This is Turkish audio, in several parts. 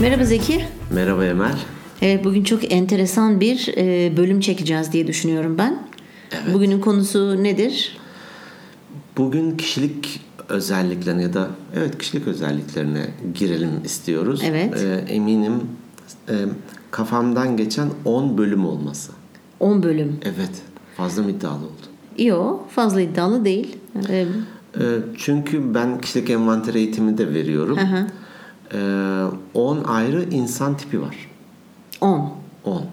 Merhaba Zeki. Merhaba Emel. Evet bugün çok enteresan bir e, bölüm çekeceğiz diye düşünüyorum ben. Evet. Bugünün konusu nedir? Bugün kişilik özelliklerine ya da evet kişilik özelliklerine girelim istiyoruz. Evet. Ee, eminim e, kafamdan geçen 10 bölüm olması. 10 bölüm. Evet. Fazla mı iddialı oldu? Yok fazla iddialı değil. E, çünkü ben kişilik envanter eğitimi de veriyorum. Hı hı. Ee, 10 ayrı insan tipi var. 10. 10.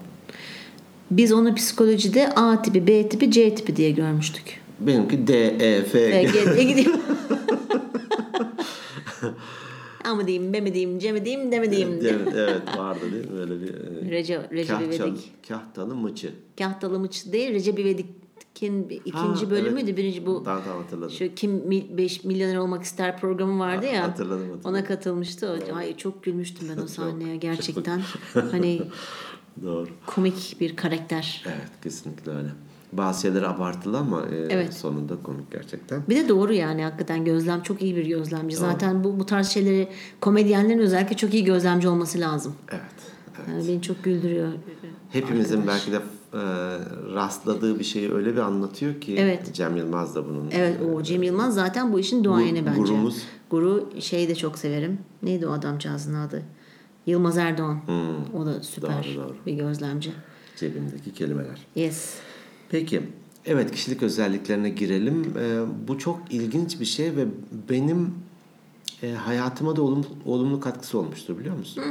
Biz onu psikolojide A tipi, B tipi, C tipi diye görmüştük. Benimki D, E, F, G. G diye gidiyor. A mı diyeyim, B mi diyeyim, C mi diyeyim, D mi diyeyim. Evet, evet vardı değil mi? Böyle bir e, Recep, kahtalı, İvedik. kahtalı mıçı. Kahtalı mıç değil, Recep İvedik'in ikinci Ha, bölümüydü. evet. Birinci bu Tamam tamam hatırladım. Şu kim 5 milyoner olmak ister programı vardı ya. Hatırladım, hatırladım. Ona katılmıştı. Ay çok gülmüştüm ben o sahneye gerçekten. hani Doğru. komik bir karakter. Evet kesinlikle öyle. Bazı şeyler abartılı ama e, Evet. sonunda komik gerçekten. Bir de doğru yani hakikaten gözlem çok iyi bir gözlemci. Zaten bu bu tarz şeyleri komedyenlerin özellikle çok iyi gözlemci olması lazım. Evet. evet. Yani beni çok güldürüyor. Hepimizin belki de e, rastladığı bir şeyi öyle bir anlatıyor ki Evet. Cem Yılmaz da bunun. Evet o Cem Yılmaz zaten bu işin duayeni bence. gurumuz. Guru şeyi de çok severim. Neydi o adamcağızın adı? Yılmaz Erdoğan. O da süper Hmm. Doğru, doğru. bir gözlemci. Cebimdeki kelimeler. Yes. Peki. Evet kişilik özelliklerine girelim. E, bu çok ilginç bir şey ve benim e, hayatıma da olumlu, olumlu katkısı olmuştur biliyor musun?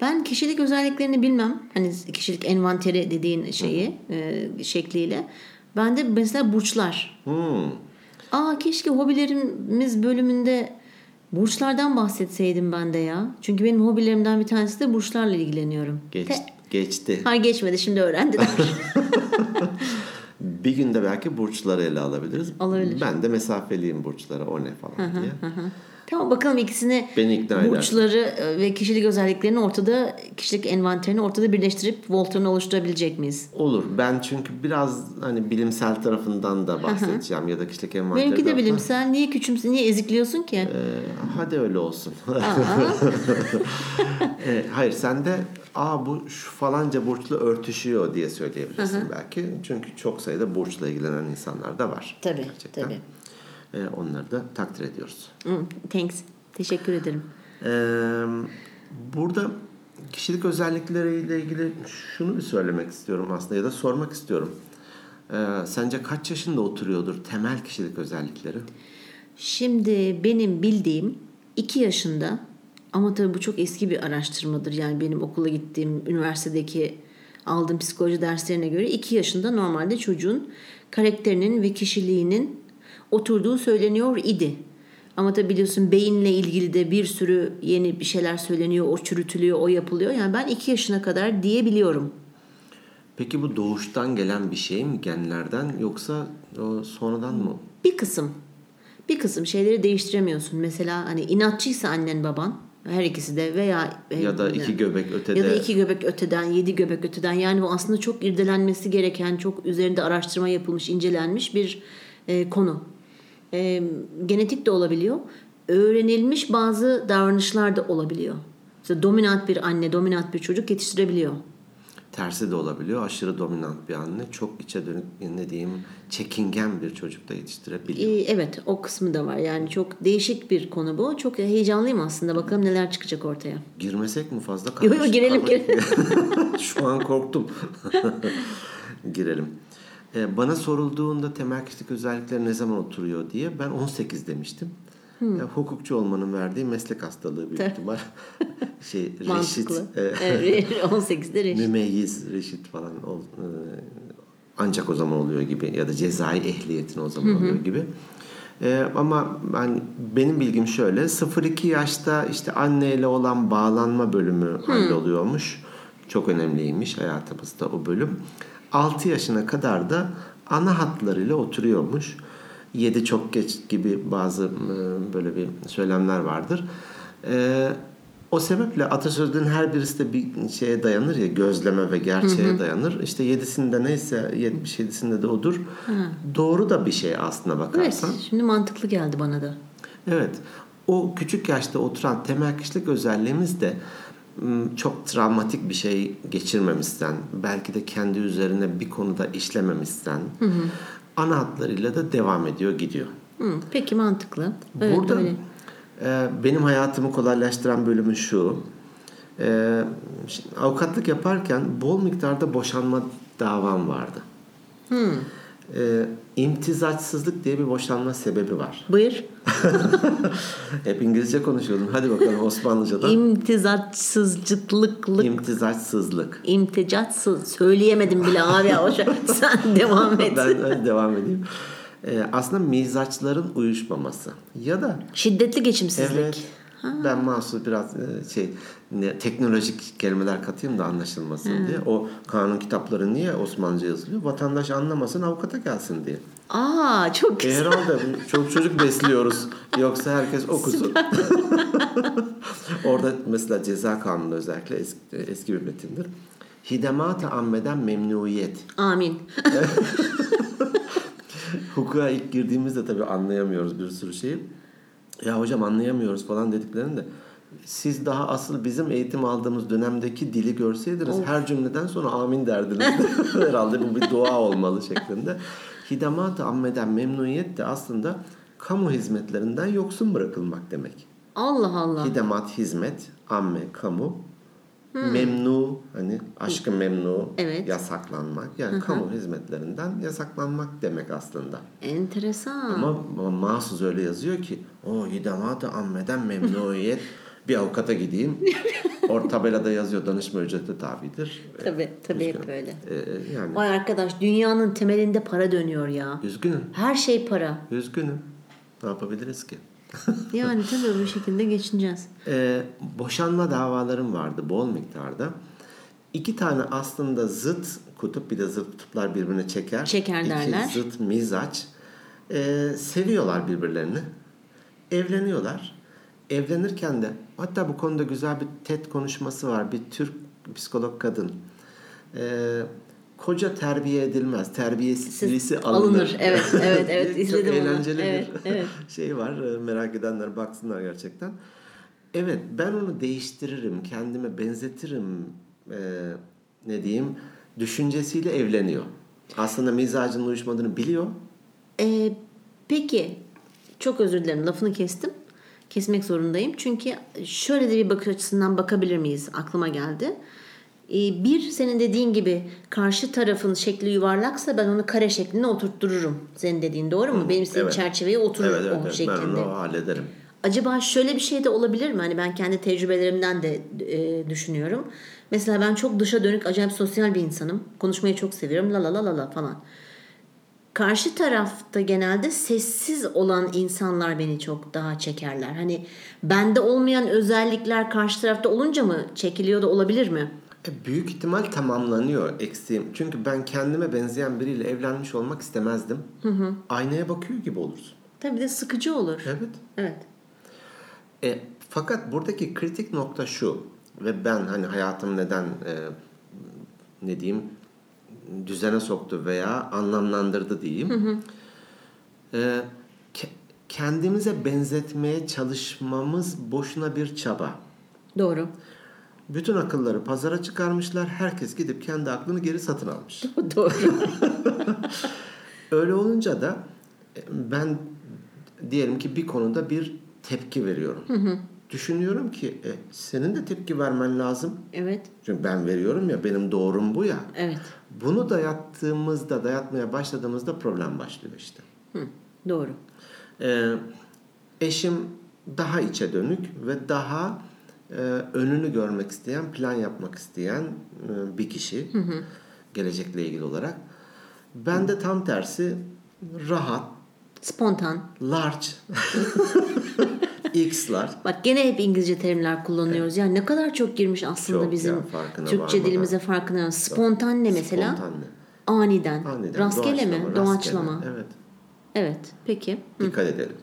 Ben kişilik özelliklerini bilmem. Hani kişilik envanteri dediğin şeyi e, şekliyle. Ben de mesela burçlar. Hmm. Aa keşke hobilerimiz bölümünde burçlardan bahsetseydim ben de ya. Çünkü benim hobilerimden bir tanesi de burçlarla ilgileniyorum. Geç, Te- geçti. Hayır geçmedi şimdi öğrendiler. Bir günde belki burçları ele alabiliriz. Alabilir. Ben de mesafeliyim burçlara o ne falan diye. tamam bakalım ikisini Beni ikna eder. burçları e, ve kişilik özelliklerini ortada kişilik envanterini ortada birleştirip Voltron'u oluşturabilecek miyiz? Olur. Ben çünkü biraz hani bilimsel tarafından da bahsedeceğim ya da kişilik envanteri. Benimki de bilimsel. Niye küçümsün, niye ezikliyorsun ki? Ee, hadi öyle olsun. Ee, hayır sen de aa bu şu falanca burçla örtüşüyor diye söyleyebilirsin belki. Çünkü çok sayıda burçla ilgilenen insanlar da var. Tabii, Gerçekten. tabii. Ee, onları da takdir ediyoruz. Thanks. Teşekkür ederim. Ee, burada kişilik özellikleriyle ilgili şunu bir söylemek istiyorum aslında ya da sormak istiyorum. Ee, sence kaç yaşında oturuyordur temel kişilik özellikleri? Şimdi benim bildiğim 2 yaşında ama tabii bu çok eski bir araştırmadır. Yani benim okula gittiğim üniversitedeki aldığım psikoloji derslerine göre 2 yaşında normalde çocuğun karakterinin ve kişiliğinin oturduğu söyleniyor idi. Ama tabii biliyorsun beyinle ilgili de bir sürü yeni bir şeyler söyleniyor, o çürütülüyor, o yapılıyor. Yani ben 2 yaşına kadar diyebiliyorum. Peki bu doğuştan gelen bir şey mi genlerden yoksa o sonradan mı? Bir kısım. Bir kısım şeyleri değiştiremiyorsun. Mesela hani inatçıysa annen baban her ikisi de veya Ya da iki göbek ötede. ya da iki göbek öteden, yedi göbek öteden. Yani bu aslında çok irdelenmesi gereken, çok üzerinde araştırma yapılmış, incelenmiş bir e, konu. E, genetik de olabiliyor. Öğrenilmiş bazı davranışlar da olabiliyor. Mesela dominant bir anne, dominant bir çocuk yetiştirebiliyor. Tersi de olabiliyor. Aşırı dominant bir anne çok içe dönük ne diyeyim çekingen bir çocuk da yetiştirebiliyor. E, evet, o kısmı da var. Yani çok değişik bir konu bu. Çok heyecanlıyım aslında. Bakalım neler çıkacak ortaya. Girmesek mi fazla? Yo, yo, girelim, karmaşık- Şu an korktum. Girelim. Ee, bana sorulduğunda temel kişilik özellikleri ne zaman oturuyor diye ben 18 demiştim. Ya, hukukçu olmanın verdiği meslek hastalığı büyük ihtimal. şey, reşit, e, Evet, 18'de reşit. mümeyyiz, reşit falan ol, e, ancak o zaman oluyor gibi ya da cezai ehliyetin o zaman oluyor gibi. E, ama ben benim bilgim şöyle 0-2 yaşta işte anneyle olan bağlanma bölümü halloluyormuş. Çok önemliymiş hayatımızda o bölüm. 6 yaşına kadar da ana hatlarıyla oturuyormuş. 7 çok geç gibi bazı e, böyle bir söylemler vardır. E, o sebeple atasözlerinin her birisi de bir şeye dayanır ya gözleme ve gerçeğe dayanır. İşte yedisinde neyse 77'sinde de odur. Doğru da bir şey aslına Evet, bakarsan. şimdi mantıklı geldi bana da. Evet. o küçük yaşta oturan temel kişilik özelliğimiz de çok travmatik bir şey geçirmemişsen, belki de kendi üzerine bir konuda işlememişsen ana hatlarıyla da devam ediyor gidiyor. Hı, peki mantıklı. Evet, Burada öyle. e, benim hayatımı kolaylaştıran bölümü şu. E, şimdi avukatlık yaparken bol miktarda boşanma davam vardı. E, imtizaçsızlık diye bir boşanma sebebi var. Buyur. Hep İngilizce konuşuyordum. Hadi bakalım Osmanlıcadan. İmtizatsızcıklıklık. İmtizaçsızlık. İmticatsız. Söyleyemedim bile abi. O şey- Sen devam et. Ben ben devam edeyim. E, aslında mizaçların uyuşmaması. Ya da Şiddetli geçimsizlik. Evet. Ben mahsus biraz e, şey ne, teknolojik kelimeler katayım da anlaşılmasın diye. O kanun kitapları niye Osmanlıca yazılıyor? Vatandaş anlamasın, avukata gelsin diye. Aa çok E, güzel. herhalde çok çocuk besliyoruz. Yoksa herkes okusun. Orada mesela ceza kanunu özellikle eski, eski bir metindir. Hidemata ammeden memnuniyet. Amin. Hukuka ilk girdiğimizde tabii anlayamıyoruz bir sürü şeyi. Ya hocam anlayamıyoruz falan dediklerinde siz daha asıl bizim eğitim aldığımız dönemdeki dili görseydiniz her cümleden sonra amin derdiniz. Herhalde bu bir dua olmalı şeklinde. Hidamat-ı ammeden memnuniyet de aslında kamu hizmetlerinden yoksun bırakılmak demek. Allah Allah. Hidamat hizmet, amme kamu, memnu hani aşkı memnu Evet. yasaklanmak yani kamu hizmetlerinden yasaklanmak demek aslında. Enteresan. Ama, mahsus öyle yazıyor ki o hidamat-ı ammeden memnuniyet bir avukata gideyim. Or tabelada yazıyor danışma ücreti tabidir. Tabii tabii hep öyle. Ee, yani Vay arkadaş dünyanın temelinde para dönüyor ya. üzgünüm. Her şey para. Üzgünüm. Ne yapabiliriz ki? Yani tabii bu şekilde geçineceğiz. Ee, boşanma davalarım vardı bol miktarda. İki tane aslında zıt kutup bir de zıt kutuplar birbirine çeker. Çeker derler. İki zıt mizaç. Ee, seviyorlar birbirlerini. Evleniyorlar. Evlenirken de hatta bu konuda güzel bir TED konuşması var. Bir Türk psikolog kadın. Ee, koca terbiye edilmez. Terbiyesiz Siz- birisi alınır. alınır. Evet, evet, evet. Çok İzledim onu. eğlenceli Evet, bir evet. şey var. Ee, Merak edenler baksınlar gerçekten. Evet ben onu değiştiririm, kendime benzetirim ee, ne diyeyim düşüncesiyle evleniyor. Aslında mizacının uyuşmadığını biliyor. Ee, peki çok özür dilerim lafını kestim. Kesmek zorundayım. Çünkü şöyle de bir bakış açısından bakabilir miyiz? Aklıma geldi. Ee, bir senin dediğin gibi karşı tarafın şekli yuvarlaksa ben onu kare şekline oturttururum. Senin dediğin doğru mu? Benim istediğim evet. çerçeveye oturur Evet, evet, o evet. şeklinde. ben onu hallederim. Acaba şöyle bir şey de olabilir mi? Hani ben kendi tecrübelerimden de e, düşünüyorum. Mesela ben çok dışa dönük acayip sosyal bir insanım. Konuşmayı çok seviyorum. La la la la la falan. Karşı tarafta genelde sessiz olan insanlar beni çok daha çekerler. Hani bende olmayan özellikler karşı tarafta olunca mı çekiliyor da olabilir mi? E, büyük ihtimal tamamlanıyor eksiğim. Çünkü ben kendime benzeyen biriyle evlenmiş olmak istemezdim. Aynaya bakıyor gibi olursun. Tabii de sıkıcı olur. Evet. Evet. E, fakat buradaki kritik nokta şu ve ben hani hayatım neden e, ne diyeyim düzene soktu veya anlamlandırdı diyeyim. E, ke- kendimize benzetmeye çalışmamız boşuna bir çaba. Doğru. Bütün akılları pazara çıkarmışlar. Herkes gidip kendi aklını geri satın almış. Doğru. Öyle olunca da e, ben diyelim ki bir konuda bir tepki veriyorum. Düşünüyorum ki e, senin de tepki vermen lazım. evet. Çünkü ben veriyorum ya benim doğrum bu ya. Evet. Bunu dayattığımızda, dayatmaya başladığımızda problem başlıyor işte. Hı, doğru. Ee, eşim daha içe dönük ve daha önünü görmek isteyen, plan yapmak isteyen e, bir kişi. Gelecekle ilgili olarak. Ben de tam tersi rahat, Spontan. large, X'lar. Bak gene hep İngilizce terimler kullanıyoruz. Yani ne kadar çok girmiş aslında Çok bizim ya, farkına Türkçe varmadan. dilimize farkına. Spontan ne mesela? Spontanne. Aniden. Aniden, Rastgele mi? doğaçlama, rastgele. Evet. Evet. Peki. Dikkat edelim.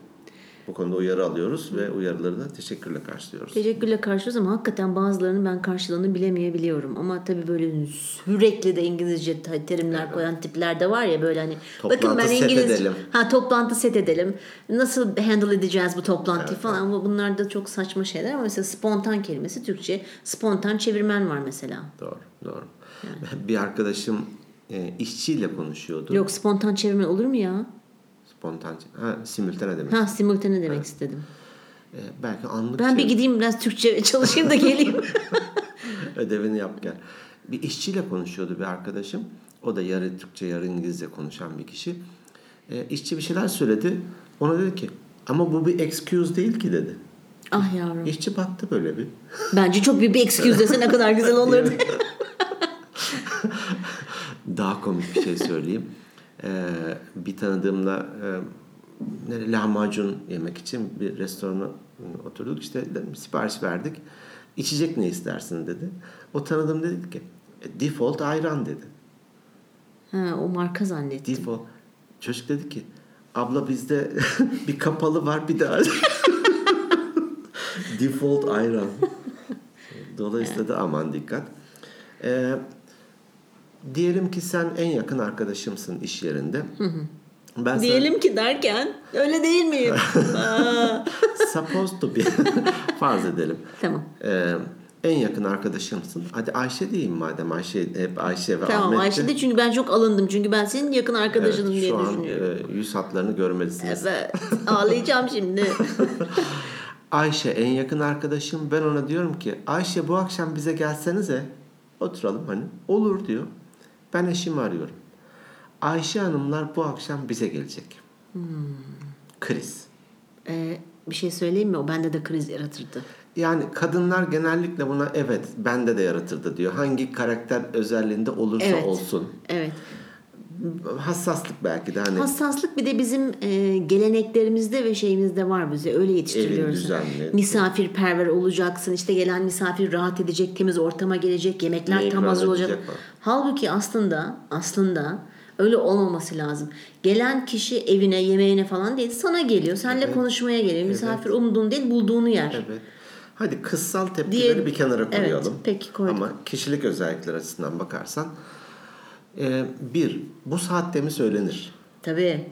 Bu konuda uyarı alıyoruz ve uyarıları da teşekkürle karşılıyoruz. Teşekkürle karşılıyoruz ama hakikaten bazılarının ben karşılığını bilemeyebiliyorum. Ama tabii böyle sürekli de İngilizce te- terimler koyan tipler de var ya böyle hani bakın Toplantı ben set İngiliz edelim. ha toplantı set edelim. Nasıl handle edeceğiz bu toplantıyı falan ama bunlar da çok saçma şeyler ama mesela spontan kelimesi Türkçe spontan çevirmen var mesela. Doğru, doğru. Bir arkadaşım e, işçiyle konuşuyordu. Yok spontan çevirmen olur mu ya? Spontan, ha, simültane demek. Ha simultane demek istedim. E, belki anlık Ben bir çevir- gideyim biraz Türkçe çalışayım da geleyim. ödevini yap gel. Bir işçiyle konuşuyordu bir arkadaşım. O da yarı Türkçe yarı İngilizce konuşan bir kişi. E, işçi bir şeyler söyledi. Ona dedi ki ama bu bir excuse değil ki dedi. ah yavrum. İşçi baktı böyle bir. Bence çok büyük bir excuse dese ne kadar güzel olurdu. Daha komik bir şey söyleyeyim. Ee, bir tanıdığımla e, lahmacun yemek için bir restorana e, oturduk. İşte sipariş verdik. İçecek ne istersin dedi. O tanıdığım dedi ki "E, default ayran dedi. ha, o marka zannettim. Default. Çocuk dedi ki abla bizde bir kapalı var bir daha default ayran. Dolayısıyla da aman dikkat. Ee, diyelim ki sen en yakın arkadaşımsın iş yerinde. Ben sana- Diyelim ki derken öyle değil miyim? Supposed to be farz edelim. tamam. Ee, en yakın arkadaşımsın. Hadi Ayşe diyeyim madem Ayşe hep Ayşe ve Tamam Ahmet'ti. Ayşe de çünkü ben çok alındım. Çünkü ben senin yakın arkadaşınım Evet, diye şu an düşünüyorum. e, yüz hatlarını görmelisiniz. Evet. Ağlayacağım şimdi. Ayşe en yakın arkadaşım. Ben ona diyorum ki Ayşe bu akşam bize gelsenize. Oturalım hani. Olur diyor. Ben eşimi arıyorum. Ayşe hanımlar bu akşam bize gelecek. Hmm. Kriz. Ee, bir şey söyleyeyim mi? O bende de kriz yaratırdı. Yani kadınlar genellikle buna evet bende de yaratırdı diyor. Hangi karakter özelliğinde olursa Evet. olsun. Evet. Hassaslık belki de hani Hassaslık bir de bizim e, geleneklerimizde ve şeyimizde var bize. Öyle yetiştiriliyoruz. Evin düzenli. Misafirperver olacaksın. İşte gelen misafir rahat edecek, temiz ortama gelecek, yemekler tam hazır olacak. falan. Halbuki aslında aslında öyle olmaması lazım. Gelen kişi evine, yemeğine falan değil, sana geliyor. Seninle Evet. konuşmaya geliyor. Misafir umduğun değil, bulduğunu yer. Evet. Hadi kıssal tepkileri Diye- bir kenara Evet, koyalım. peki koyduk. Ama kişilik özellikler açısından bakarsan e, bir, bu saatte mi söylenir? Tabii.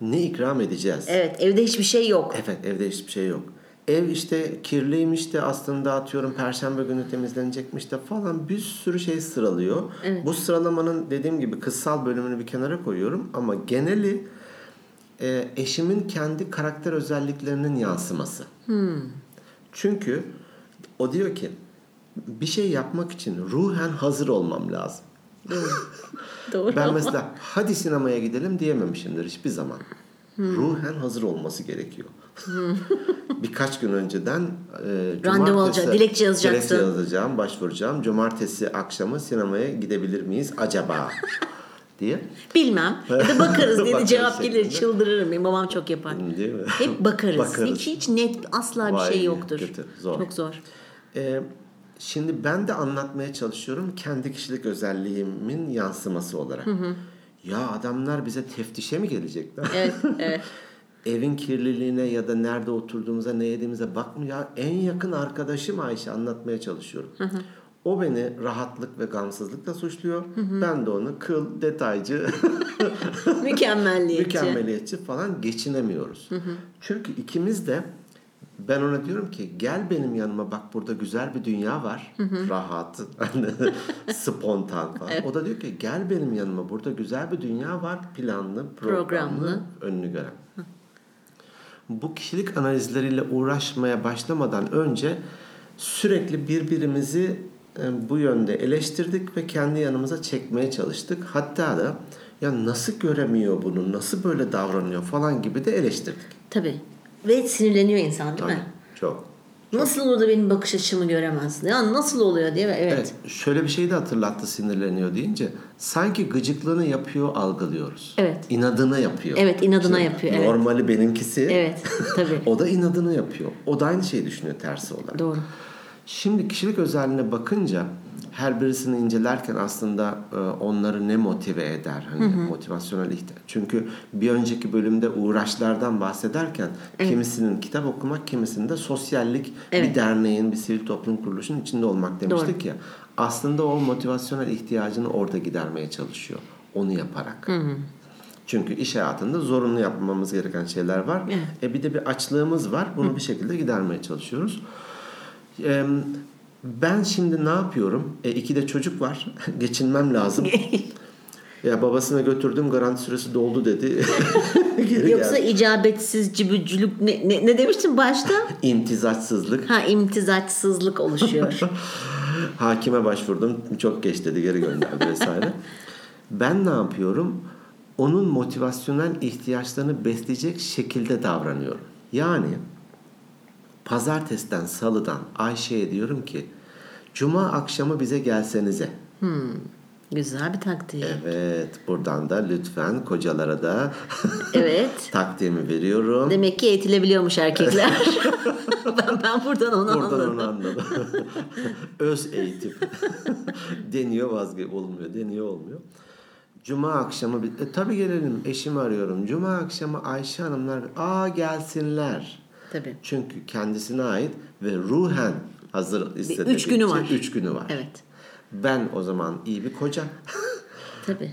Ne ikram edeceğiz? Evet, evde hiçbir şey yok. Evet, evde hiçbir şey yok. Ev işte kirliymiş de aslında atıyorum perşembe günü temizlenecekmiş de falan bir sürü şey sıralıyor. Evet. Bu sıralamanın dediğim gibi kıssal bölümünü bir kenara koyuyorum ama geneli e, eşimin kendi karakter özelliklerinin yansıması. Hmm. Çünkü o diyor ki bir şey yapmak için ruhen hazır olmam lazım. Doğru. Ben mesela hadi sinemaya gidelim diyememişimdir hiçbir zaman. Ruhen hazır olması gerekiyor. Birkaç gün önceden e, Randevu alacaksın, dilekçe yazacaksın. Dilekçe yazacağım, başvuracağım. Cumartesi akşamı sinemaya gidebilir miyiz acaba? diye. Bilmem. Ya da bakarız diye de Bakarız cevap gelir. şeklinde. Çıldırırım. Benim babam çok yapar. Değil mi? Hep bakarız. Bakarız. Hiç, hiç net asla bir Vay, şey yoktur. kötü, zor. Çok zor. Ee, şimdi ben de anlatmaya çalışıyorum kendi kişilik özelliğimin yansıması olarak. Ya adamlar bize teftişe mi gelecekler? Evet, evet. Evin kirliliğine ya da nerede oturduğumuza ne yediğimize bakmıyor. En yakın arkadaşım Ayşe anlatmaya çalışıyorum. O beni rahatlık ve gamsızlıkla suçluyor. Ben de onu kıl, detaycı, Mükemmelliyetçi. mükemmeliyetçi falan geçinemiyoruz. Çünkü ikimiz de ben ona diyorum ki gel benim yanıma bak burada güzel bir dünya var. Rahat, hani spontan falan. O da diyor ki gel benim yanıma burada güzel bir dünya var. Planlı, programlı, Programlı. önünü gören. Bu kişilik analizleriyle uğraşmaya başlamadan önce sürekli birbirimizi e, bu yönde eleştirdik ve kendi yanımıza çekmeye çalıştık. Hatta da ya nasıl göremiyor bunu, nasıl böyle davranıyor falan gibi de eleştirdik. Tabii. Ve sinirleniyor insan değil Tabii, mi? çok. Nasıl olur da benim bakış açımı göremez? Ya nasıl oluyor diye. Evet. Evet, şöyle bir şey de hatırlattı sinirleniyor deyince. Sanki gıcıklığını yapıyor algılıyoruz. Evet. İnadına yapıyor. Evet, inadına Şimdi yapıyor, evet. Normali benimkisi. Evet, tabii. o da inadını yapıyor. O da aynı şeyi düşünüyor tersi olarak. Doğru. Şimdi kişilik özelliğine bakınca her birisini incelerken aslında e, onları ne motive eder? Hani motivasyonel ihtiyaç. Çünkü bir önceki bölümde uğraşlardan bahsederken kimisinin kitap okumak, kimisinin de sosyallik, bir Evet. derneğin, bir sivil toplum kuruluşunun içinde olmak demiştik ya. Aslında o motivasyonel ihtiyacını orada gidermeye çalışıyor. Onu yaparak. Çünkü iş hayatında zorunlu yapmamız gereken şeyler var. Evet. E bir de bir açlığımız var. Bunu bir şekilde gidermeye çalışıyoruz. E, ben şimdi ne yapıyorum? E, iki de çocuk var. Geçinmem lazım. ya babasına götürdüm garanti süresi doldu dedi. Geri Yoksa geldi. icabetsiz cibücülük ne, ne, ne demiştin başta? İmtizaçsızlık. Ha imtizaçsızlık oluşuyor. Hakime başvurdum. Çok geç dedi geri gönderdi vesaire. ben ne yapıyorum? Onun motivasyonel ihtiyaçlarını besleyecek şekilde davranıyorum. Yani pazartesiden salıdan Ayşe'ye diyorum ki Cuma akşamı bize gelsenize. Güzel bir taktiği. Evet buradan da lütfen kocalara da Evet. takdimi veriyorum. Demek ki eğitilebiliyormuş erkekler. ben, ben buradan onu Buradan anladım. onu anladım. Öz eğitim. deniyor vazge olmuyor. Deniyor olmuyor. Cuma akşamı e, tabii gelelim eşimi arıyorum. Cuma akşamı Ayşe Hanımlar aa gelsinler. Tabii. Çünkü kendisine ait ve ruhen hazır hissedecek. üç günü var. Üç günü var. Evet. Ben o zaman iyi bir koca. Tabii.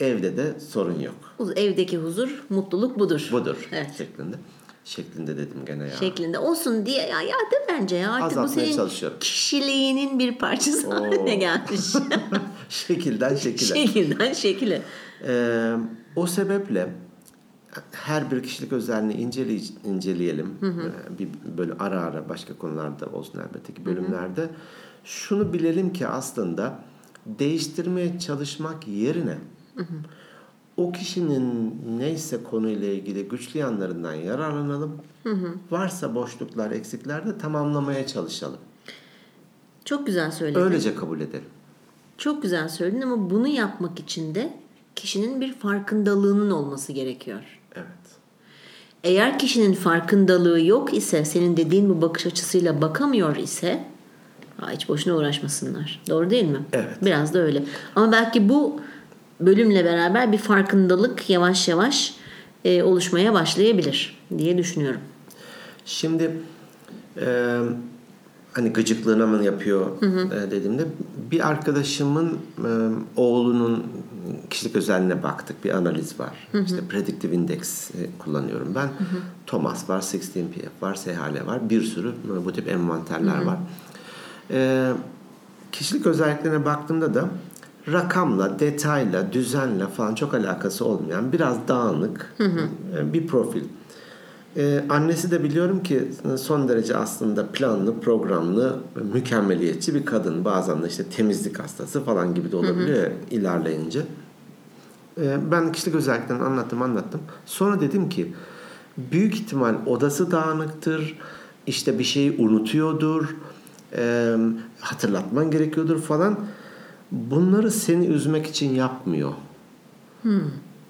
Evde de sorun yok. Evdeki huzur, mutluluk budur. Budur Evet. şeklinde. Şeklinde dedim gene ya. Şeklinde olsun diye ya, ya de bence ya artık bu Azaltmaya senin çalışıyorum. kişiliğinin bir parçası Oo. haline gelmiş. Şekilden şekile. Şekilden şekile. Ee, o sebeple her bir kişilik özelliğini inceley- inceleyelim. Ee, bir böyle ara ara başka konularda olsun elbette ki bölümlerde. Şunu bilelim ki aslında değiştirmeye çalışmak yerine o kişinin neyse konuyla ilgili güçlü yanlarından yararlanalım. Varsa boşluklar, eksikler de tamamlamaya çalışalım. Çok güzel söyledin. Öylece kabul edelim. Çok güzel söyledin ama bunu yapmak için de kişinin bir farkındalığının olması gerekiyor. Eğer kişinin farkındalığı yok ise, senin dediğin bu bakış açısıyla bakamıyor ise hiç boşuna uğraşmasınlar. Doğru değil mi? Evet. Biraz da öyle. Ama belki bu bölümle beraber bir farkındalık yavaş yavaş e, oluşmaya başlayabilir diye düşünüyorum. Şimdi e, hani gıcıklığına mı yapıyor e, dediğimde bir arkadaşımın e, oğlunun kişilik özelliğine baktık. Bir analiz var. İşte Predictive Index e, kullanıyorum ben. Thomas var, 16PF var, SHL var. Bir sürü bu tip envanterler var. E, kişilik özelliklerine baktığımda da rakamla, detayla, düzenle falan çok alakası olmayan biraz dağınık e, bir profil. Ee, annesi de biliyorum ki son derece aslında planlı, programlı, mükemmeliyetçi bir kadın. Bazen de işte temizlik hastası falan gibi de olabiliyor ya ilerleyince. Ee, ben kişilik özelliklerini anlattım anlattım. Sonra dedim ki büyük ihtimal odası dağınıktır. işte bir şeyi unutuyordur. e, hatırlatman gerekiyordur falan. Bunları seni üzmek için yapmıyor.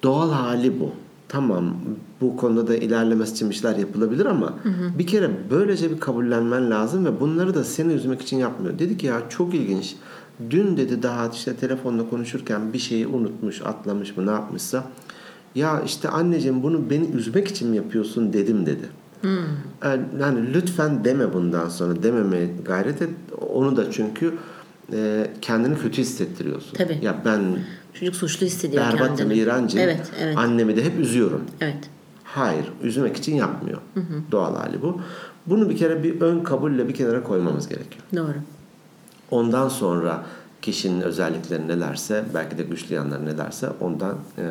Doğal hali bu. Tamam bu konuda da ilerlemesi için bir şeyler yapılabilir ama bir kere böylece bir kabullenmen lazım ve bunları da seni üzmek için yapmıyor. Dedi ki ya çok ilginç. Dün dedi daha işte telefonla konuşurken bir şeyi unutmuş, atlamış mı ne yapmışsa. Ya işte anneciğim bunu beni üzmek için mi yapıyorsun dedim dedi. Yani, yani lütfen deme bundan sonra dememeye gayret et. Onu da çünkü e, kendini kötü hissettiriyorsun. Tabii. Ya ben Çocuk suçlu hissediyor berbatım, kendini. iğrencim. Evet, evet. Annemi de hep üzüyorum. Evet. Hayır, üzmek için yapmıyor. Doğal hali bu. Bunu bir kere bir ön kabulle bir kenara koymamız gerekiyor. Doğru. Ondan sonra kişinin özellikleri nelerse, belki de güçlü yanları nelerse ondan e,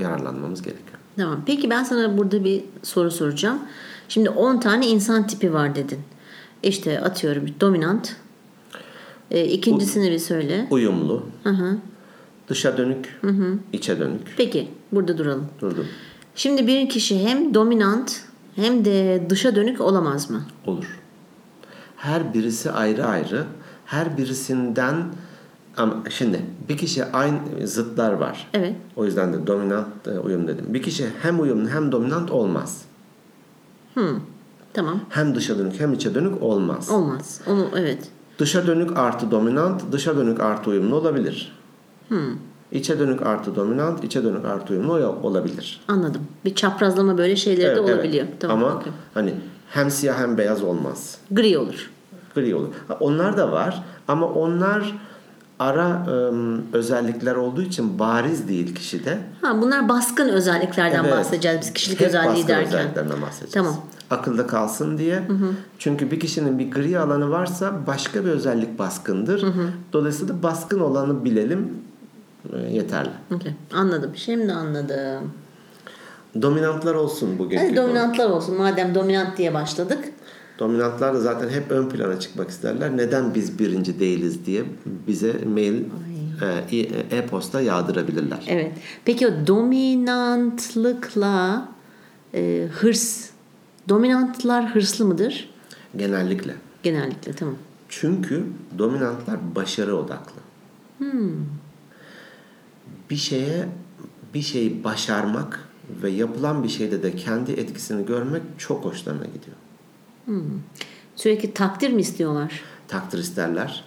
yararlanmamız gerekiyor. Tamam. Peki ben sana burada bir soru soracağım. Şimdi 10 tane insan tipi var dedin. İşte atıyorum dominant. E, ikincisini bir söyle. Uyumlu, Hı hı. Dışa dönük, içe dönük. Peki burada duralım. Durdum. Şimdi bir kişi hem dominant hem de dışa dönük olamaz mı? Olur. Her birisi ayrı ayrı. Her birisinden ama şimdi bir kişi aynı zıtlar var. Evet. O yüzden de dominant e, uyum dedim. Bir kişi hem uyumlu hem dominant olmaz. Tamam. Hem dışa dönük hem içe dönük olmaz. Olmaz. Onu evet. Dışa dönük artı dominant, dışa dönük artı uyumlu olabilir. İçe dönük artı dominant, içe dönük artı uyumlu ol- olabilir. Anladım. Bir çaprazlama böyle şeyleri de Evet, evet. olabiliyor. Tamam. Ama okey. hani hem siyah hem beyaz olmaz. Gri olur. Gri olur. Onlar da var ama onlar ara ım, özellikler olduğu için bariz değil kişide. Ha, bunlar baskın özelliklerden Evet. bahsedeceğiz biz kişilik Hep özelliği baskın derken. özelliklerinden bahsedeceğiz. Tamam. Akılda kalsın diye. Çünkü bir kişinin bir gri alanı varsa başka bir özellik baskındır. Dolayısıyla baskın olanı bilelim yeterli. Okey. Anladım. Şimdi anladım. Dominantlar olsun bugün. Hadi dominantlar olsun. Madem dominant diye başladık. Dominantlar da zaten hep ön plana çıkmak isterler. Neden biz birinci değiliz diye bize mail, e, e- e-posta yağdırabilirler. Evet. Peki o dominantlıkla e, hırs. Dominantlar hırslı mıdır? Genellikle. Genellikle tamam. Çünkü dominantlar başarı odaklı. Bir şeye bir şeyi başarmak ve yapılan bir şeyde de kendi etkisini görmek çok hoşlarına gidiyor. Sürekli takdir mi istiyorlar? Takdir isterler.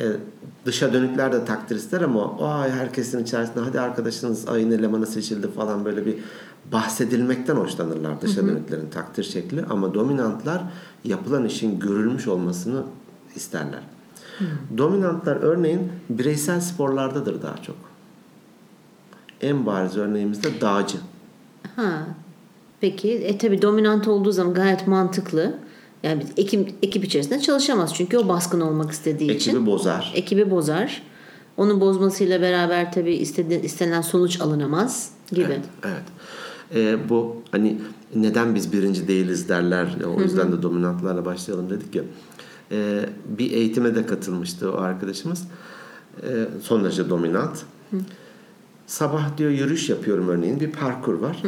Ee, dışa dönükler de takdir ister ama ay herkesin içerisinde hadi arkadaşınız ayın elemanı seçildi falan böyle bir bahsedilmekten hoşlanırlar dışa dönüklerin takdir şekli ama dominantlar yapılan işin görülmüş olmasını isterler. Dominantlar örneğin bireysel sporlardadır daha çok. En bariz örneğimiz de dağcı. Ha. Peki e tabi dominant olduğu zaman gayet mantıklı. Yani ekip, ekip içerisinde çalışamaz çünkü o baskın olmak istediği için. Ekibi bozar. Ekibi bozar. Onun bozmasıyla beraber tabi istedi, istenen sonuç alınamaz gibi. Evet. evet. Ee, bu hani neden biz birinci değiliz derler. O yüzden de dominantlarla başlayalım dedik ya. Ee, bir eğitime de katılmıştı o arkadaşımız. Ee, son derece dominant. Sabah diyor yürüyüş yapıyorum örneğin. Bir parkur var.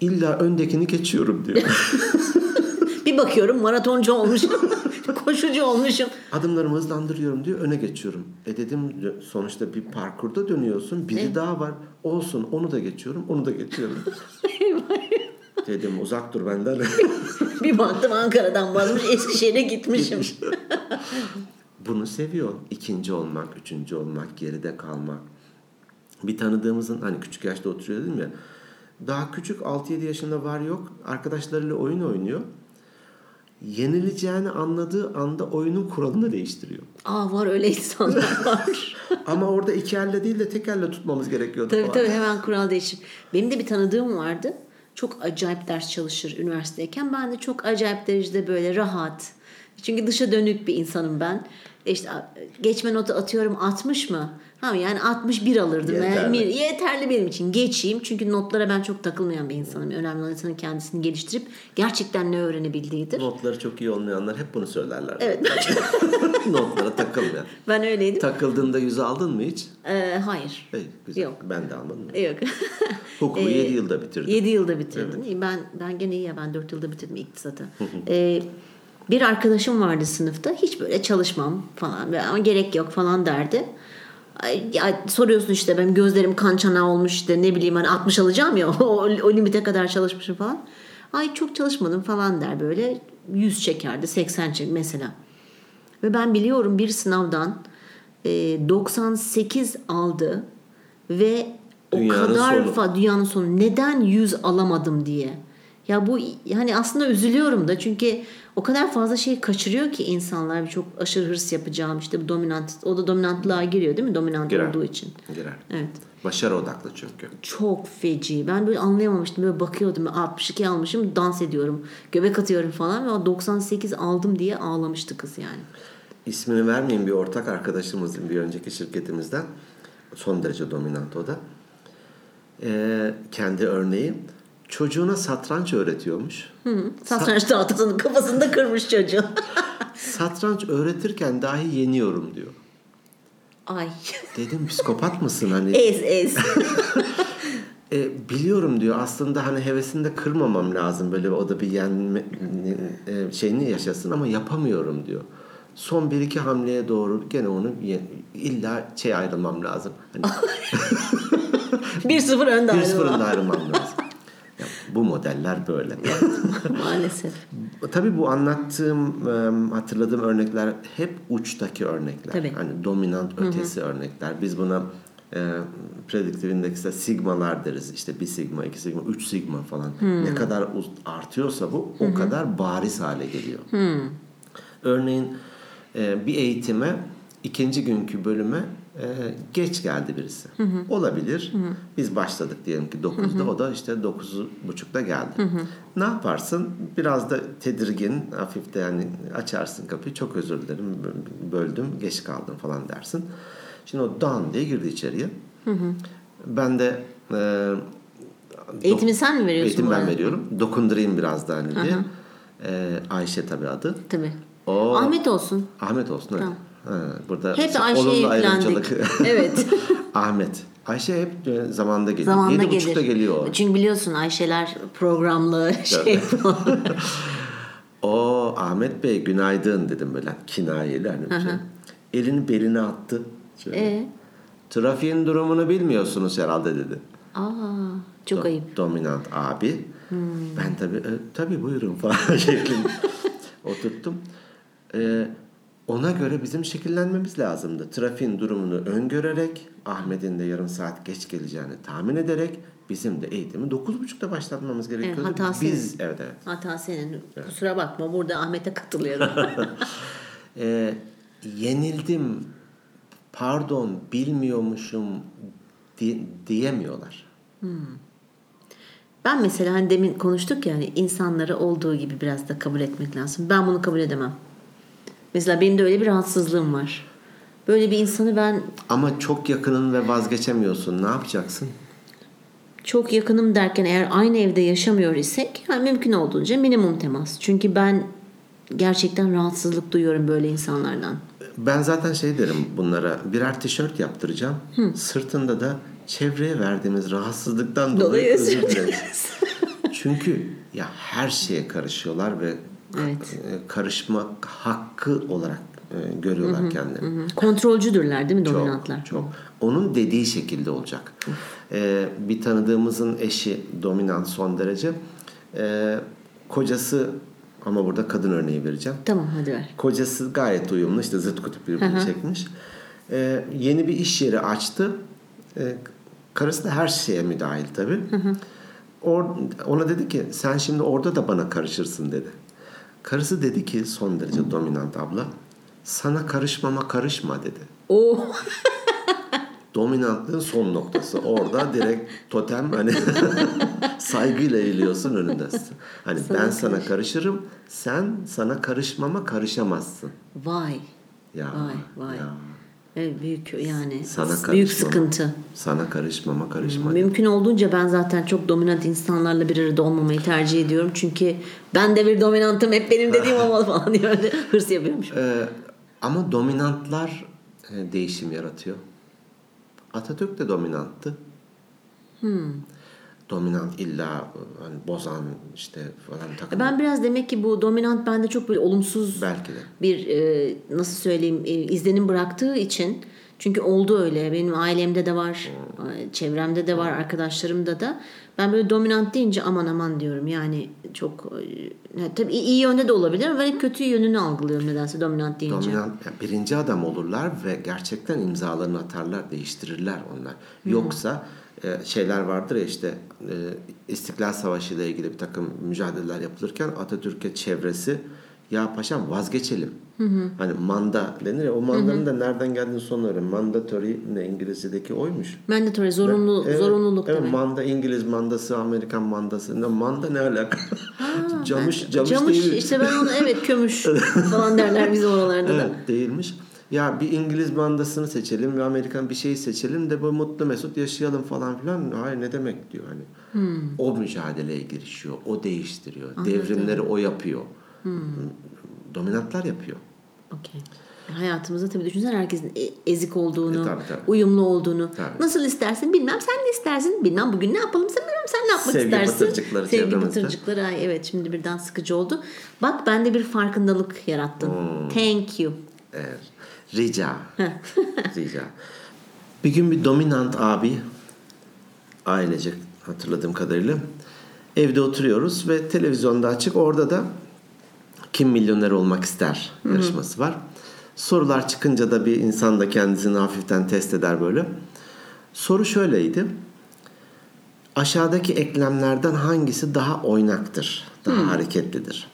İlla öndekini geçiyorum diyor. Bir bakıyorum maratoncu olmuşum. koşucu olmuşum. Adımlarımı hızlandırıyorum diyor. Öne geçiyorum. E dedim sonuçta bir parkurda dönüyorsun. Biri daha var. Olsun onu da geçiyorum. Onu da geçiyorum. dedim uzak dur benden. bir baktım Ankara'dan vazmış Eskişehir'e gitmişim. Bunu seviyor. İkinci olmak, üçüncü olmak, geride kalmak. Bir tanıdığımızın hani küçük yaşta oturuyor dedim ya. Daha küçük 6-7 yaşında var yok. Arkadaşlarıyla oyun oynuyor. Yenileceğini anladığı anda oyunun kuralını değiştiriyor. Aa var öyle insanlar var. Ama orada iki elle değil de tek elle tutmamız gerekiyordu tabii falan. tabii hemen kural değişir. Benim de bir tanıdığım vardı. Çok acayip ders çalışır üniversitedeyken. Ben de çok acayip derecede böyle rahat. Çünkü dışa dönük bir insanım ben. İşte geçme notu atıyorum 60 mı? Ha yani 61 alırdım. Yeterli. Yani yeterli benim için. Geçeyim. Çünkü notlara ben çok takılmayan bir insanım. Önemli olan insanın kendisini geliştirip gerçekten ne öğrenebildiğidir. Notları çok iyi olmayanlar hep bunu söylerler. Evet. Notlara takılmayan. Ben öyleydim. Takıldığında yüz aldın mı hiç? Ee, hayır. Hey, güzel. Yok. Ben de almadım. Yok. Hukuku 7 yılda bitirdim. 7 yılda bitirdim. İyi, Ben ben gene iyi ya ben 4 yılda bitirdim iktisatı. ee, bir arkadaşım vardı sınıfta. Hiç böyle çalışmam falan ama gerek yok falan derdi. Ya soruyorsun işte benim gözlerim kan çanağı olmuş işte ne bileyim hani 60 alacağım ya o, o limite kadar çalışmışım falan. Ay çok çalışmadım falan der böyle 100 çekerdi 80 çek mesela. Ve ben biliyorum bir sınavdan e, 98 aldı ve o Dünyanın kadar sonu. fa dünyanın sonu neden 100 alamadım diye. Ya bu yani aslında üzülüyorum da çünkü o kadar fazla şey kaçırıyor ki insanlar çok aşırı hırs yapacağım işte bu dominant o da dominantlığa giriyor değil mi dominant Girer. olduğu için. Girer. Evet. Başarı odaklı çünkü. Çok feci. Ben böyle anlayamamıştım. Böyle bakıyordum. 62 almışım. Dans ediyorum. Göbek atıyorum falan. Ve o 98 aldım diye ağlamıştı kız yani. İsmini vermeyeyim bir ortak arkadaşımızın bir önceki şirketimizden. Son derece dominant o da. Ee, kendi örneği. Çocuğuna satranç öğretiyormuş. Hı. Satranç tahtasının kafasında kırmış çocuğu. Satranç öğretirken dahi yeniyorum diyor. Ay. Dedim psikopat mısın hani? Ez ez. E, biliyorum diyor aslında hani hevesini de kırmamam lazım böyle o da bir yenme e, şeyini yaşasın ama yapamıyorum diyor. Son bir iki hamleye doğru gene onu illa şey ayrılmam lazım. Hani 1-0 önde bir ayrılma. sıfırında ayrılmam lazım. Bu modeller böyle. Maalesef. Tabii bu anlattığım, hatırladığım örnekler hep uçtaki örnekler. Tabii. Hani dominant ötesi örnekler. Biz buna e, prediktif indekste sigmalar deriz. İşte bir sigma, iki sigma, üç sigma falan. Ne kadar artıyorsa bu o kadar bariz hale geliyor. Örneğin e, bir eğitime ikinci günkü bölüme e, geç geldi birisi. Olabilir. Biz başladık diyelim ki 9'da o da işte 9.30'da geldi. Ne yaparsın? Biraz da tedirgin, hafif de yani açarsın kapıyı. Çok özür dilerim böldüm, geç kaldım falan dersin. Şimdi o dan diye girdi içeriye. Ben de e, Eğitimi sen mi veriyorsun Eğitim bu ben arada? veriyorum. Dokundurayım biraz da hani diye. E, Ayşe tabii adı. Tabii. O Ahmet olsun. Ahmet olsun evet. Ha, burada Hep Ayşe'ye ayrımcılık. Evet. Ahmet. Ayşe hep e, zamanda geliyor. Zamanında Yedi gelir. geliyor. Çünkü biliyorsun Ayşeler programlı şey. O Ahmet Bey günaydın dedim böyle kinayeli hani şey. Elini beline attı. Şöyle. Ee? Trafiğin durumunu bilmiyorsunuz herhalde dedi. Aa, çok ayıp. Dominant abi. Hmm. Ben tabii e, tabii buyurun falan şeklinde oturttum. E, ona göre bizim şekillenmemiz lazımdı. Trafiğin durumunu öngörerek, Ahmet'in de yarım saat geç geleceğini tahmin ederek bizim de eğitimi 9.30'da başlatmamız gerekiyordu. hata senin. Biz evet evet. Hata senin. Kusura bakma burada Ahmet'e katılıyorum. E, yenildim, pardon bilmiyormuşum di- diyemiyorlar. ben mesela hani demin konuştuk ya hani insanları olduğu gibi biraz da kabul etmek lazım. Ben bunu kabul edemem. Mesela benim de öyle bir rahatsızlığım var. Böyle bir insanı ben Ama çok yakının ve vazgeçemiyorsun. Ne yapacaksın? çok yakınım derken eğer aynı evde yaşamıyor isek ha, mümkün olduğunca minimum temas. Çünkü ben gerçekten rahatsızlık duyuyorum böyle insanlardan. Ben zaten şey derim bunlara birer tişört yaptıracağım. Sırtında da çevreye verdiğimiz rahatsızlıktan dolayı, Dolayı özür dileriz. Çünkü ya her şeye karışıyorlar ve Evet. e, karışma hakkı olarak e, görüyorlar kendilerini. Kontrolcüdürler değil mi Çok, dominantlar? çok. Onun dediği şekilde olacak. Ee, bir tanıdığımızın eşi dominant son derece. Ee, kocası ama burada kadın örneği vereceğim. Tamam hadi ver. Kocası gayet uyumlu işte zıt kutup birbirini çekmiş. Ee, yeni bir iş yeri açtı. Ee, karısı da her şeye müdahil tabii. Or- ona dedi ki sen şimdi orada da bana karışırsın dedi. Karısı dedi ki son derece dominant abla. Sana karışmama karışma dedi. Oo. Dominantlığın son noktası. Orada direkt totem hani saygıyla eğiliyorsun önündesin. Hani ben sana karışırım, sen sana karışmama karışamazsın. Vay. Ya, Vay, vay. ya. Evet, büyük yani Sana büyük sıkıntı. Sana karışmama karışma. Mümkün olduğunca ben zaten çok dominant insanlarla bir arada olmamayı tercih ediyorum. Çünkü ben de bir dominantım hep benim dediğim olmalı falan diye öyle hırs yapıyormuş. Ee, ama dominantlar e, değişim yaratıyor. Atatürk de dominanttı. Hmm. Dominant illa e, hani bozan işte falan takım. Ben biraz demek ki bu dominant bende çok böyle olumsuz Belki de. bir e, nasıl söyleyeyim e, izlenim bıraktığı için çünkü oldu öyle benim ailemde de var e, çevremde de var arkadaşlarımda da ben böyle dominant deyince aman aman diyorum yani çok e, tabii iyi yönde de olabilir ama ben hep kötü yönünü algılıyorum nedense dominant deyince. Dominant yani birinci adam olurlar ve gerçekten imzalarını atarlar, değiştirirler onlar. Yoksa e, şeyler vardır ya işte e, İstiklal Savaşı ile ilgili bir takım mücadeleler yapılırken Atatürk'e çevresi ya paşam vazgeçelim. Hani manda denir ya o mandanın da nereden geldiğini sonra öğren. Mandatory ne İngilizce'deki oymuş. Mandatory zorunlu Evet, zorunluluk evet, demek. manda İngiliz mandası, Amerikan mandası. Ne manda ne alaka? camış, camış, Camış değil. işte ben onu evet kömüş falan derler bizim oralarda da. Evet değilmiş. Ya bir İngiliz mandasını seçelim ve Amerikan bir şeyi seçelim de bu mutlu mesut yaşayalım falan filan. Hayır ne demek diyor hani. O mücadeleye girişiyor. O değiştiriyor. Devrimleri o yapıyor. Dominantlar yapıyor. Okey. Hayatımızda tabii düşünsene herkesin e- ezik olduğunu, E, tabii, tabii. uyumlu olduğunu. Tabii. Nasıl istersin bilmem. Sen ne istersin bilmem. Bugün ne yapalım sen bilmem. Sen ne yapmak Sevgi istersin? Sevgi çevremizde. pıtırcıkları. Ay, evet şimdi birden sıkıcı oldu. Bak bende bir farkındalık yarattın. Hmm. Thank you. Evet. Rica. Rica. Bir gün bir dominant abi ailecek hatırladığım kadarıyla Evde oturuyoruz ve televizyonda açık. Orada da kim milyoner olmak ister yarışması var. Sorular çıkınca da bir insan da kendisini hafiften test eder böyle. Soru şöyleydi. Aşağıdaki eklemlerden hangisi daha oynaktır, daha hareketlidir?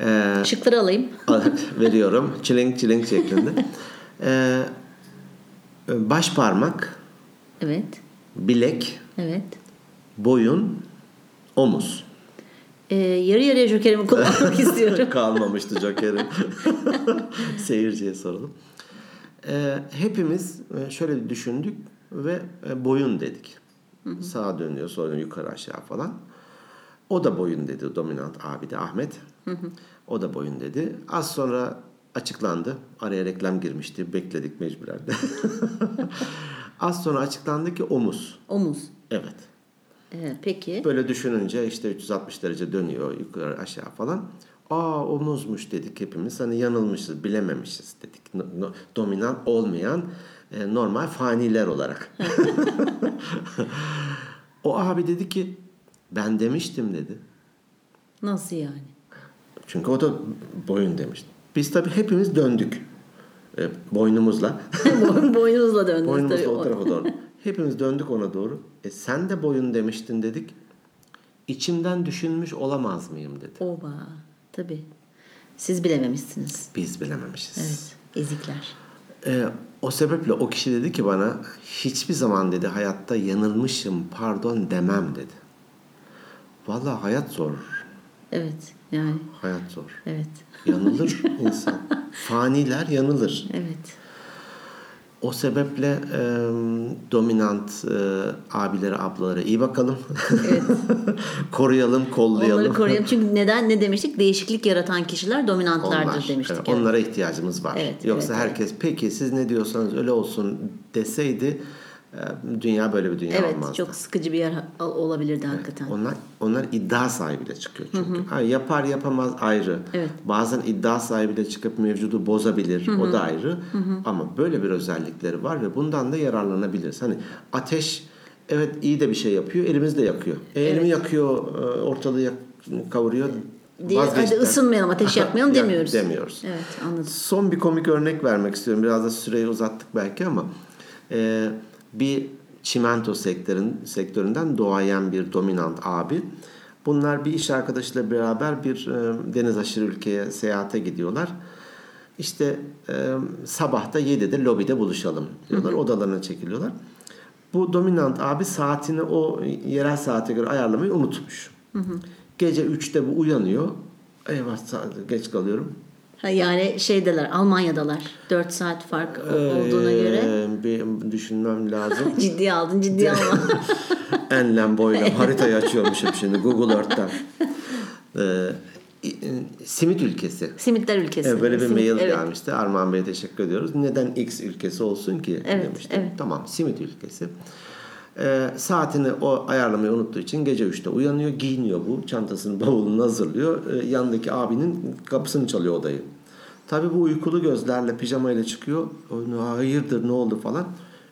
Ee, Şıkları alayım. veriyorum. Çilink çilink şeklinde. Ee, baş parmak, Evet. bilek, Evet. boyun, omuz. Ee, yarı yarıya jokerimi kullanmak istiyorum. Kalmamıştı Joker'in. Seyirciye soralım. Ee, hepimiz e, şöyle düşündük ve e, boyun dedik. Sağa dönüyor sonra yukarı aşağı falan. O da boyun dedi dominant abi de Ahmet. O da boyun dedi. Az sonra açıklandı. Araya reklam girmişti. Bekledik mecburen de. Az sonra açıklandı ki omuz. Omuz. Evet. Ee, peki. Böyle düşününce işte 360 derece dönüyor yukarı aşağı falan. Aa omuzmuş dedik hepimiz. Hani yanılmışız, bilememişiz dedik. No- no- dominant olmayan e, normal faniler olarak. o abi dedi ki ben demiştim dedi. Nasıl yani? Çünkü o da boyun demişti. Biz tabii hepimiz döndük. E, boynumuzla. Boy- Boynunuzla döndünüz Boynumuzla tabii. o tarafa doğru. Hepimiz döndük ona doğru. E sen de boyun demiştin dedik. İçimden düşünmüş olamaz mıyım dedi. Oba. Tabii. Siz bilememişsiniz. Biz bilememişiz. Evet. Ezikler. E, o sebeple o kişi dedi ki bana hiçbir zaman dedi hayatta yanılmışım pardon demem dedi. Vallahi hayat zor. Evet. Yani. Hayat zor. Evet. Yanılır insan. Faniler yanılır. Evet. O sebeple e, dominant e, abilere, ablalara iyi bakalım. Evet. Koruyalım, kollayalım. Onları koruyalım. Çünkü neden ne demiştik? Değişiklik yaratan kişiler dominantlardır Onlar, demiştik. evet, evet. Onlara ihtiyacımız var. Evet, Yoksa evet, herkes peki siz ne diyorsanız öyle olsun deseydi dünya böyle bir dünya Evet, olmazdı. çok sıkıcı bir yer olabilirdi hakikaten. Onlar onlar iddia sahibiyle çıkıyor çünkü. Ha, yapar yapamaz ayrı. Evet. Bazen iddia sahibiyle çıkıp mevcudu bozabilir. O da ayrı. Ama böyle bir özellikleri var ve bundan da yararlanabiliriz. Hani ateş evet iyi de bir şey yapıyor. Elimizde yakıyor. E, elimi yakıyor, e, ortalığı yak- kavuruyor. Diye, hadi ısınmayalım, ateş yakmayalım Yak- demiyoruz. Demiyoruz. Evet, anladım. Son bir komik örnek vermek istiyorum. Biraz da süreyi uzattık belki ama e, bir çimento sektörün, sektöründen doğayan bir dominant abi. Bunlar bir iş arkadaşıyla beraber bir e, deniz aşırı ülkeye seyahate gidiyorlar. İşte e, sabah da 7'de lobide buluşalım diyorlar. Odalarına çekiliyorlar. Bu dominant abi saatini o yerel saate göre ayarlamayı unutmuş. Gece 3'te bu uyanıyor. Eyvah geç kalıyorum. Ha, yani şeydeler, Almanya'dalar. 4 saat fark olduğuna göre. Ee, bir düşünmem lazım. Ciddiye aldın, ciddiye alma. Enlem boylam haritayı açıyormuşum şimdi Google Earth'ten. Ee, simit ülkesi. Simitler ülkesi. Evet, böyle bir Simit- mail evet. gelmişti. Armağan Bey'e teşekkür ediyoruz. Neden X ülkesi olsun ki Evet, demiştim. evet. Tamam simit ülkesi. Ee, saatini o ayarlamayı unuttuğu için gece 3'te uyanıyor, giyiniyor bu. Çantasını, bavulunu hazırlıyor. Ee, yanındaki abinin kapısını çalıyor odayı. Tabii bu uykulu gözlerle pijamayla çıkıyor. Hayırdır ne oldu falan.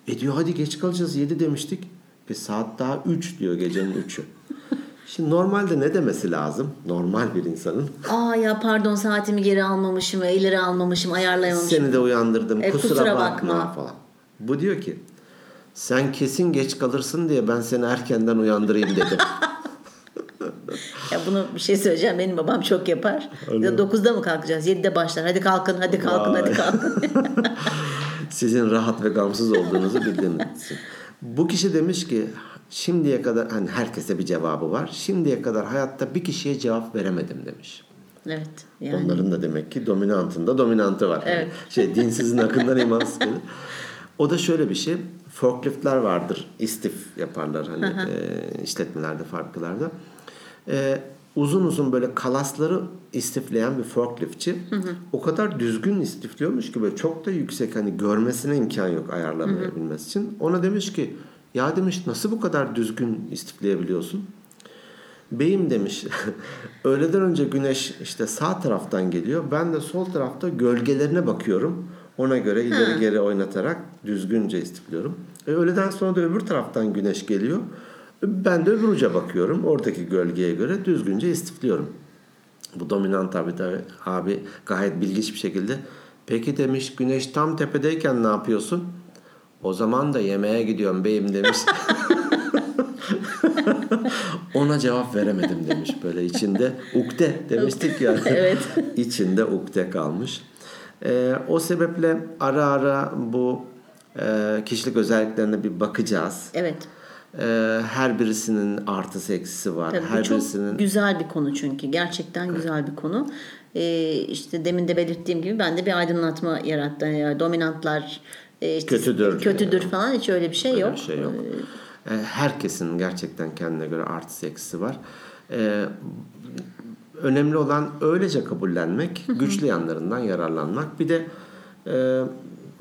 E diyor hadi geç kalacağız 7 demiştik. E saat daha 3 diyor gecenin 3'ü. Şimdi normalde ne demesi lazım? Normal bir insanın. Aa ya pardon saatimi geri almamışım ve ileri almamışım, ayarlayamamışım. Seni de uyandırdım. E, kusura, kusura bakma. bakma. falan. Bu diyor ki sen kesin geç kalırsın diye ben seni erkenden uyandırayım dedim. Ya bunu bir şey söyleyeceğim. Benim babam çok yapar. Ya 9'da mı kalkacağız? 7'de başlar. Hadi kalkın, hadi kalkın, Vay. hadi kalkın. Sizin rahat ve gamsız olduğunuzu bildiğim için. Bu kişi demiş ki şimdiye kadar hani herkese bir cevabı var. Şimdiye kadar hayatta bir kişiye cevap veremedim demiş. evet. Yani. Onların da demek ki dominantında dominantı var. Evet. Şey dinsizin akından imansız gelir. O da şöyle bir şey. Forkliftler vardır. istif yaparlar hani e, işletmelerde, fabrikalarda. E, uzun uzun böyle kalasları istifleyen bir forkliftçi o kadar düzgün istifliyormuş ki böyle çok da yüksek hani görmesine imkan yok ayarlamayabilmesi için. Ona demiş ki ya demiş nasıl bu kadar düzgün istifleyebiliyorsun? Beyim demiş öğleden önce güneş işte sağ taraftan geliyor. Ben de sol tarafta gölgelerine bakıyorum. Ona göre ileri geri oynatarak düzgünce istifliyorum. E, öğleden sonra da öbür taraftan güneş geliyor. Ben de öbür uca bakıyorum. Oradaki gölgeye göre düzgünce istifliyorum. Bu dominant abi de abi gayet bilgiç bir şekilde peki demiş güneş tam tepedeyken ne yapıyorsun? O zaman da yemeğe gidiyorum beyim demiş. Ona cevap veremedim demiş böyle içinde ukde demiştik ya. Evet. içinde ukde kalmış. Ee, o sebeple ara ara bu e, kişilik özelliklerine bir bakacağız. Evet. Ee, her birisinin artısı eksisi var. Tabii her çok birisinin güzel bir konu çünkü. Gerçekten güzel bir konu. Ee, işte demin de belirttiğim gibi bende bir aydınlatma yarattı. Yani dominantlar e, işte Kötüdür. kötüdür falan hiç öyle bir şey Öyle yok. bir şey yok. Ee, Herkesin gerçekten kendine göre artısı eksisi var. Ee, önemli olan öylece kabullenmek, güçlü yanlarından yararlanmak. Bir de e,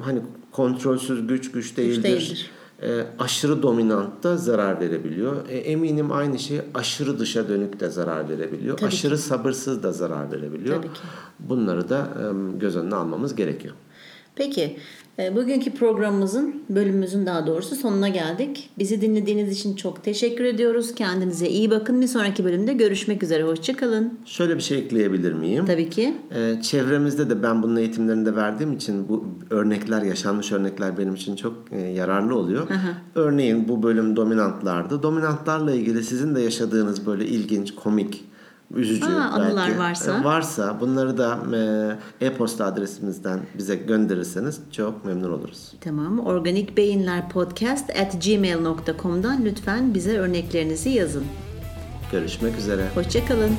hani kontrolsüz güç güç değildir. değildir. E, aşırı dominant da zarar verebiliyor. E, eminim aynı şey aşırı dışa dönük de zarar verebiliyor. Tabii aşırı sabırsız da zarar verebiliyor. Tabii ki. Bunları da e, göz önüne almamız gerekiyor. Peki e, bugünkü programımızın bölümümüzün daha doğrusu sonuna geldik. Bizi dinlediğiniz için çok teşekkür ediyoruz. Kendinize iyi bakın. Bir sonraki bölümde görüşmek üzere. Hoşçakalın. Şöyle bir şey ekleyebilir miyim? Tabii ki. Ee, çevremizde de ben bunun eğitimlerinde verdiğim için bu örnekler, yaşanmış örnekler benim için çok e, yararlı oluyor. Örneğin bu bölüm dominantlardı. Dominantlarla ilgili sizin de yaşadığınız böyle ilginç, komik, üzücü Aa, anılar belki, varsa. e, varsa bunları da e, e-posta adresimizden bize gönderirseniz çok memnun oluruz. Tamam. Organik Beyinler Podcast at gmail.com'dan lütfen bize örneklerinizi yazın. Görüşmek üzere. Hoşçakalın.